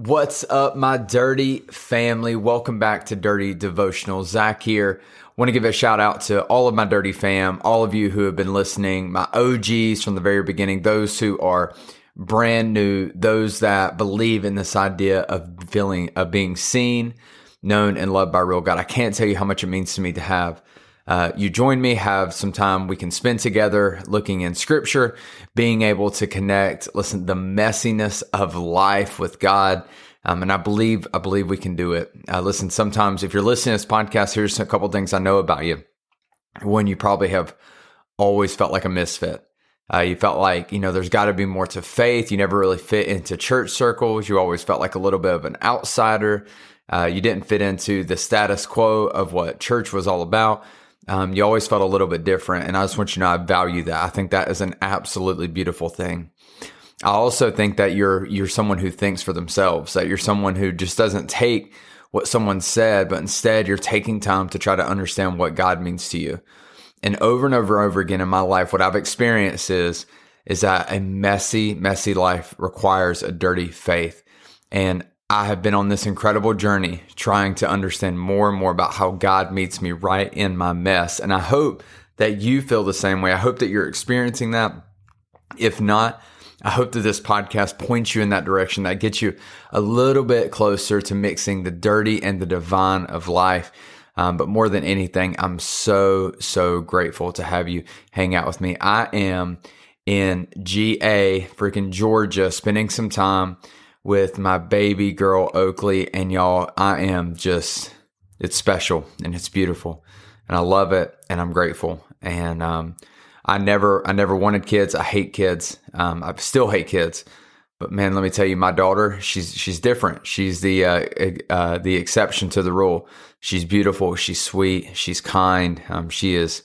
What's up, my dirty family? Welcome back to Dirty Devotional. Zach here. Want to give a shout out to all of my dirty fam, all of you who have been listening, my OGs from the very beginning, those who are brand new, those that believe in this idea of feeling, of being seen, known, and loved by real God. I can't tell you how much it means to me to have uh, you join me, have some time we can spend together looking in scripture, being able to connect, listen, the messiness of life with God. Um, and I believe, I believe we can do it. Uh, listen, sometimes if you're listening to this podcast, here's a couple things I know about you. One, you probably have always felt like a misfit. Uh, you felt like, you know, there's got to be more to faith. You never really fit into church circles. You always felt like a little bit of an outsider. Uh, you didn't fit into the status quo of what church was all about um, you always felt a little bit different. And I just want you to know I value that. I think that is an absolutely beautiful thing. I also think that you're you're someone who thinks for themselves, that you're someone who just doesn't take what someone said, but instead you're taking time to try to understand what God means to you. And over and over and over again in my life, what I've experienced is is that a messy, messy life requires a dirty faith. And I have been on this incredible journey trying to understand more and more about how God meets me right in my mess. And I hope that you feel the same way. I hope that you're experiencing that. If not, I hope that this podcast points you in that direction that gets you a little bit closer to mixing the dirty and the divine of life. Um, but more than anything, I'm so, so grateful to have you hang out with me. I am in GA, freaking Georgia, spending some time with my baby girl Oakley. And y'all, I am just, it's special and it's beautiful. And I love it and I'm grateful. And um, I never, I never wanted kids. I hate kids. Um, I still hate kids. But man, let me tell you, my daughter, she's she's different. She's the uh, uh, the exception to the rule. She's beautiful. She's sweet. She's kind. Um, she is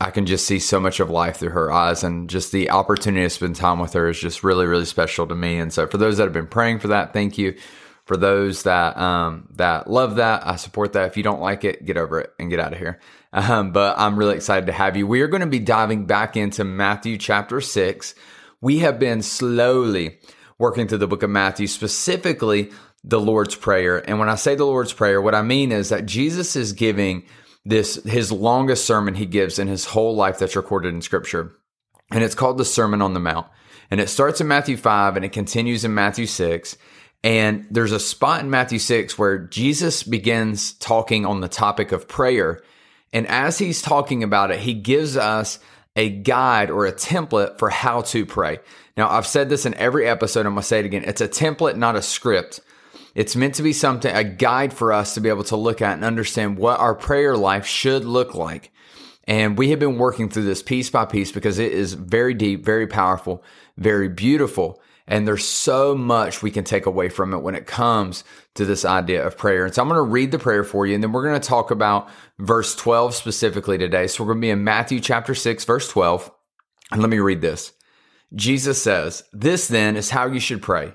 I can just see so much of life through her eyes and just the opportunity to spend time with her is just really, really special to me. And so for those that have been praying for that, thank you. For those that um, that love that, I support that. If you don't like it, get over it and get out of here. Um, but I'm really excited to have you. We are going to be diving back into Matthew chapter six. We have been slowly working through the book of Matthew, specifically the Lord's Prayer. And when I say the Lord's Prayer, what I mean is that Jesus is giving this his longest sermon he gives in his whole life that's recorded in scripture. And it's called the Sermon on the Mount. And it starts in Matthew 5 and it continues in Matthew 6. And there's a spot in Matthew 6 where Jesus begins talking on the topic of prayer. And as he's talking about it, he gives us a guide or a template for how to pray. Now, I've said this in every episode. I'm going to say it again. It's a template, not a script. It's meant to be something, a guide for us to be able to look at and understand what our prayer life should look like. And we have been working through this piece by piece because it is very deep, very powerful, very beautiful. And there's so much we can take away from it when it comes to this idea of prayer. And so I'm going to read the prayer for you, and then we're going to talk about verse 12 specifically today. So we're going to be in Matthew chapter 6, verse 12. And let me read this. Jesus says, This then is how you should pray.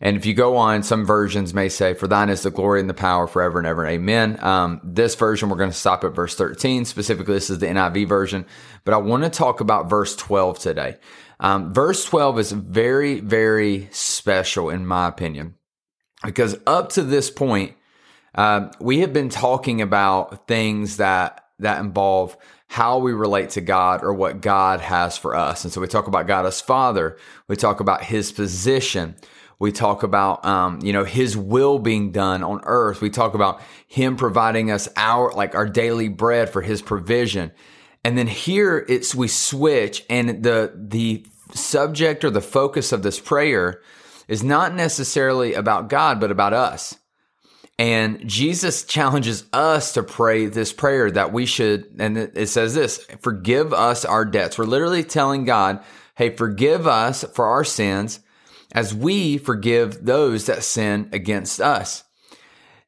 And if you go on, some versions may say, For thine is the glory and the power forever and ever. Amen. Um, this version, we're going to stop at verse 13. Specifically, this is the NIV version. But I want to talk about verse 12 today. Um, verse 12 is very, very special, in my opinion, because up to this point, uh, we have been talking about things that that involve how we relate to God or what God has for us. And so we talk about God as Father. We talk about His position We talk about, um, you know, his will being done on earth. We talk about him providing us our, like our daily bread for his provision. And then here it's, we switch and the, the subject or the focus of this prayer is not necessarily about God, but about us. And Jesus challenges us to pray this prayer that we should, and it says this, forgive us our debts. We're literally telling God, hey, forgive us for our sins as we forgive those that sin against us.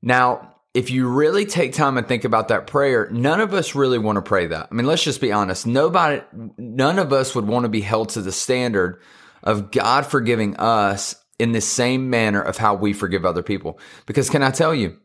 Now, if you really take time and think about that prayer, none of us really want to pray that. I mean, let's just be honest. Nobody, none of us would want to be held to the standard of God forgiving us in the same manner of how we forgive other people. Because can I tell you,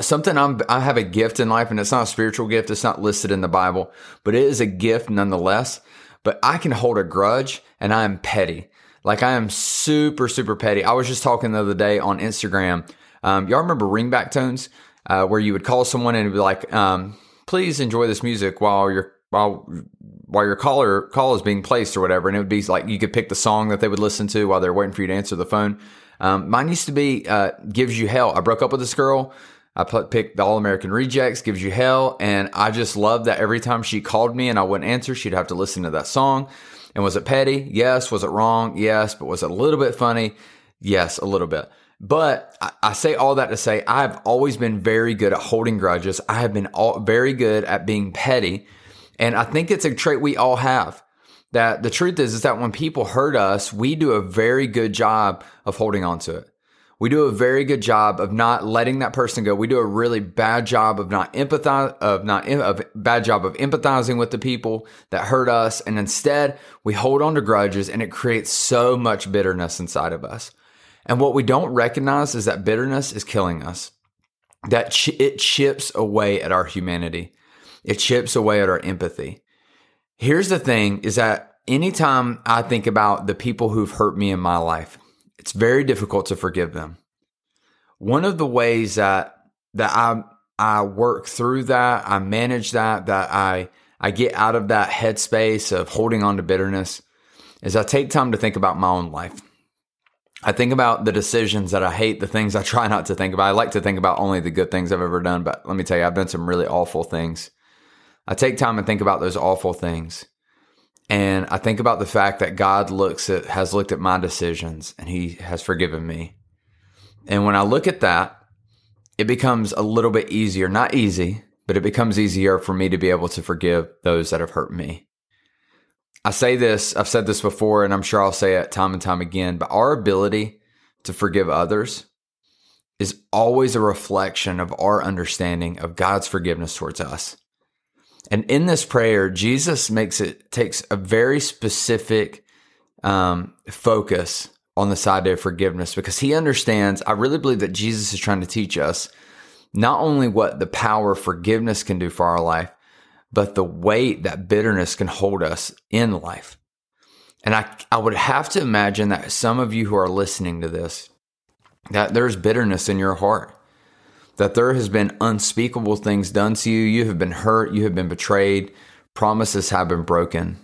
something I'm, I have a gift in life and it's not a spiritual gift. It's not listed in the Bible, but it is a gift nonetheless. But I can hold a grudge and I am petty. Like I am super, super petty. I was just talking the other day on Instagram. Um, y'all remember ringback tones, uh, where you would call someone and be like, um, please enjoy this music while your while while your caller call is being placed or whatever. And it would be like you could pick the song that they would listen to while they're waiting for you to answer the phone. Um, mine used to be uh, gives you hell. I broke up with this girl. I picked the All American Rejects, gives you hell, and I just loved that every time she called me and I wouldn't answer, she'd have to listen to that song. And was it petty? Yes. Was it wrong? Yes. But was it a little bit funny? Yes, a little bit. But I, I say all that to say I've always been very good at holding grudges. I have been all, very good at being petty. And I think it's a trait we all have. That the truth is, is that when people hurt us, we do a very good job of holding on to it. We do a very good job of not letting that person go. We do a really bad job of not empathize, of not, of bad job of empathizing with the people that hurt us. And instead we hold on to grudges and it creates so much bitterness inside of us. And what we don't recognize is that bitterness is killing us. That ch- it chips away at our humanity. It chips away at our empathy. Here's the thing is that anytime I think about the people who've hurt me in my life, it's very difficult to forgive them. One of the ways that that I I work through that, I manage that, that I I get out of that headspace of holding on to bitterness is I take time to think about my own life. I think about the decisions that I hate, the things I try not to think about. I like to think about only the good things I've ever done, but let me tell you, I've done some really awful things. I take time and think about those awful things. And I think about the fact that God looks at, has looked at my decisions and he has forgiven me. And when I look at that, it becomes a little bit easier, not easy, but it becomes easier for me to be able to forgive those that have hurt me. I say this, I've said this before, and I'm sure I'll say it time and time again, but our ability to forgive others is always a reflection of our understanding of God's forgiveness towards us. And in this prayer, Jesus makes it takes a very specific um, focus on the side of forgiveness because he understands. I really believe that Jesus is trying to teach us not only what the power of forgiveness can do for our life, but the weight that bitterness can hold us in life. And I, I would have to imagine that some of you who are listening to this, that there's bitterness in your heart that there has been unspeakable things done to you. You have been hurt. You have been betrayed. Promises have been broken.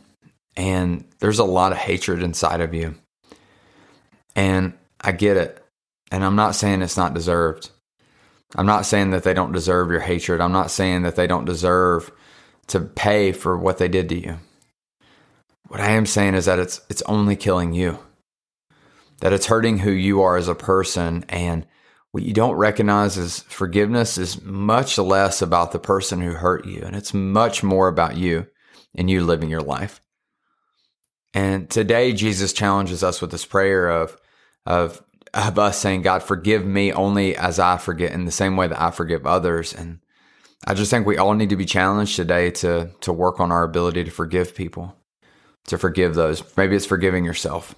And there's a lot of hatred inside of you. And I get it. And I'm not saying it's not deserved. I'm not saying that they don't deserve your hatred. I'm not saying that they don't deserve to pay for what they did to you. What I am saying is that it's it's only killing you. That it's hurting who you are as a person and what you don't recognize is forgiveness is much less about the person who hurt you, and it's much more about you and you living your life. And today, Jesus challenges us with this prayer of, of, of us saying, God, forgive me only as I forget in the same way that I forgive others. And I just think we all need to be challenged today to, to work on our ability to forgive people, to forgive those. Maybe it's forgiving yourself.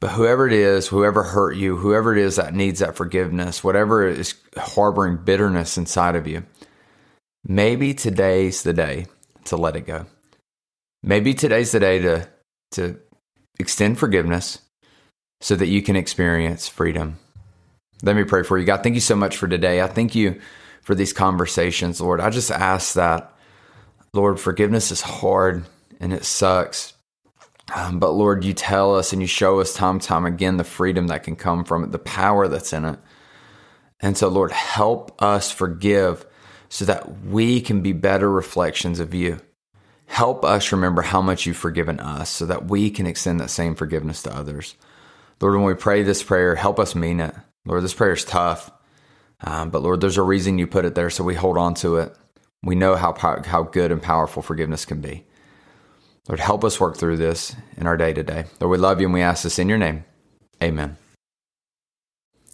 But whoever it is, whoever hurt you, whoever it is that needs that forgiveness, whatever is harboring bitterness inside of you, maybe today's the day to let it go. Maybe today's the day to, to extend forgiveness so that you can experience freedom. Let me pray for you. God, thank you so much for today. I thank you for these conversations, Lord. I just ask that, Lord, forgiveness is hard and it sucks. Um, but Lord, you tell us and you show us time and time again the freedom that can come from it, the power that's in it. And so, Lord, help us forgive so that we can be better reflections of you. Help us remember how much you've forgiven us so that we can extend that same forgiveness to others. Lord, when we pray this prayer, help us mean it. Lord, this prayer is tough, um, but Lord, there's a reason you put it there, so we hold on to it. We know how, how good and powerful forgiveness can be. Lord, help us work through this in our day to day. Lord, we love you and we ask this in your name. Amen.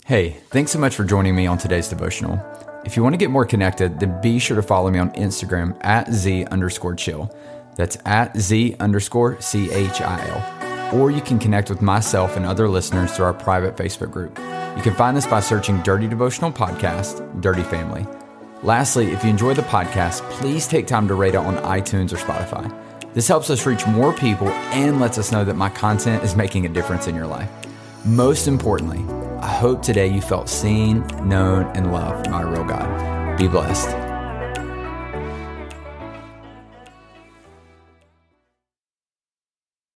Hey, thanks so much for joining me on today's devotional. If you want to get more connected, then be sure to follow me on Instagram at Z underscore chill. That's at Z underscore C H I L. Or you can connect with myself and other listeners through our private Facebook group. You can find this by searching Dirty Devotional Podcast, Dirty Family. Lastly, if you enjoy the podcast, please take time to rate it on iTunes or Spotify. This helps us reach more people and lets us know that my content is making a difference in your life. Most importantly, I hope today you felt seen, known, and loved by a real God. Be blessed.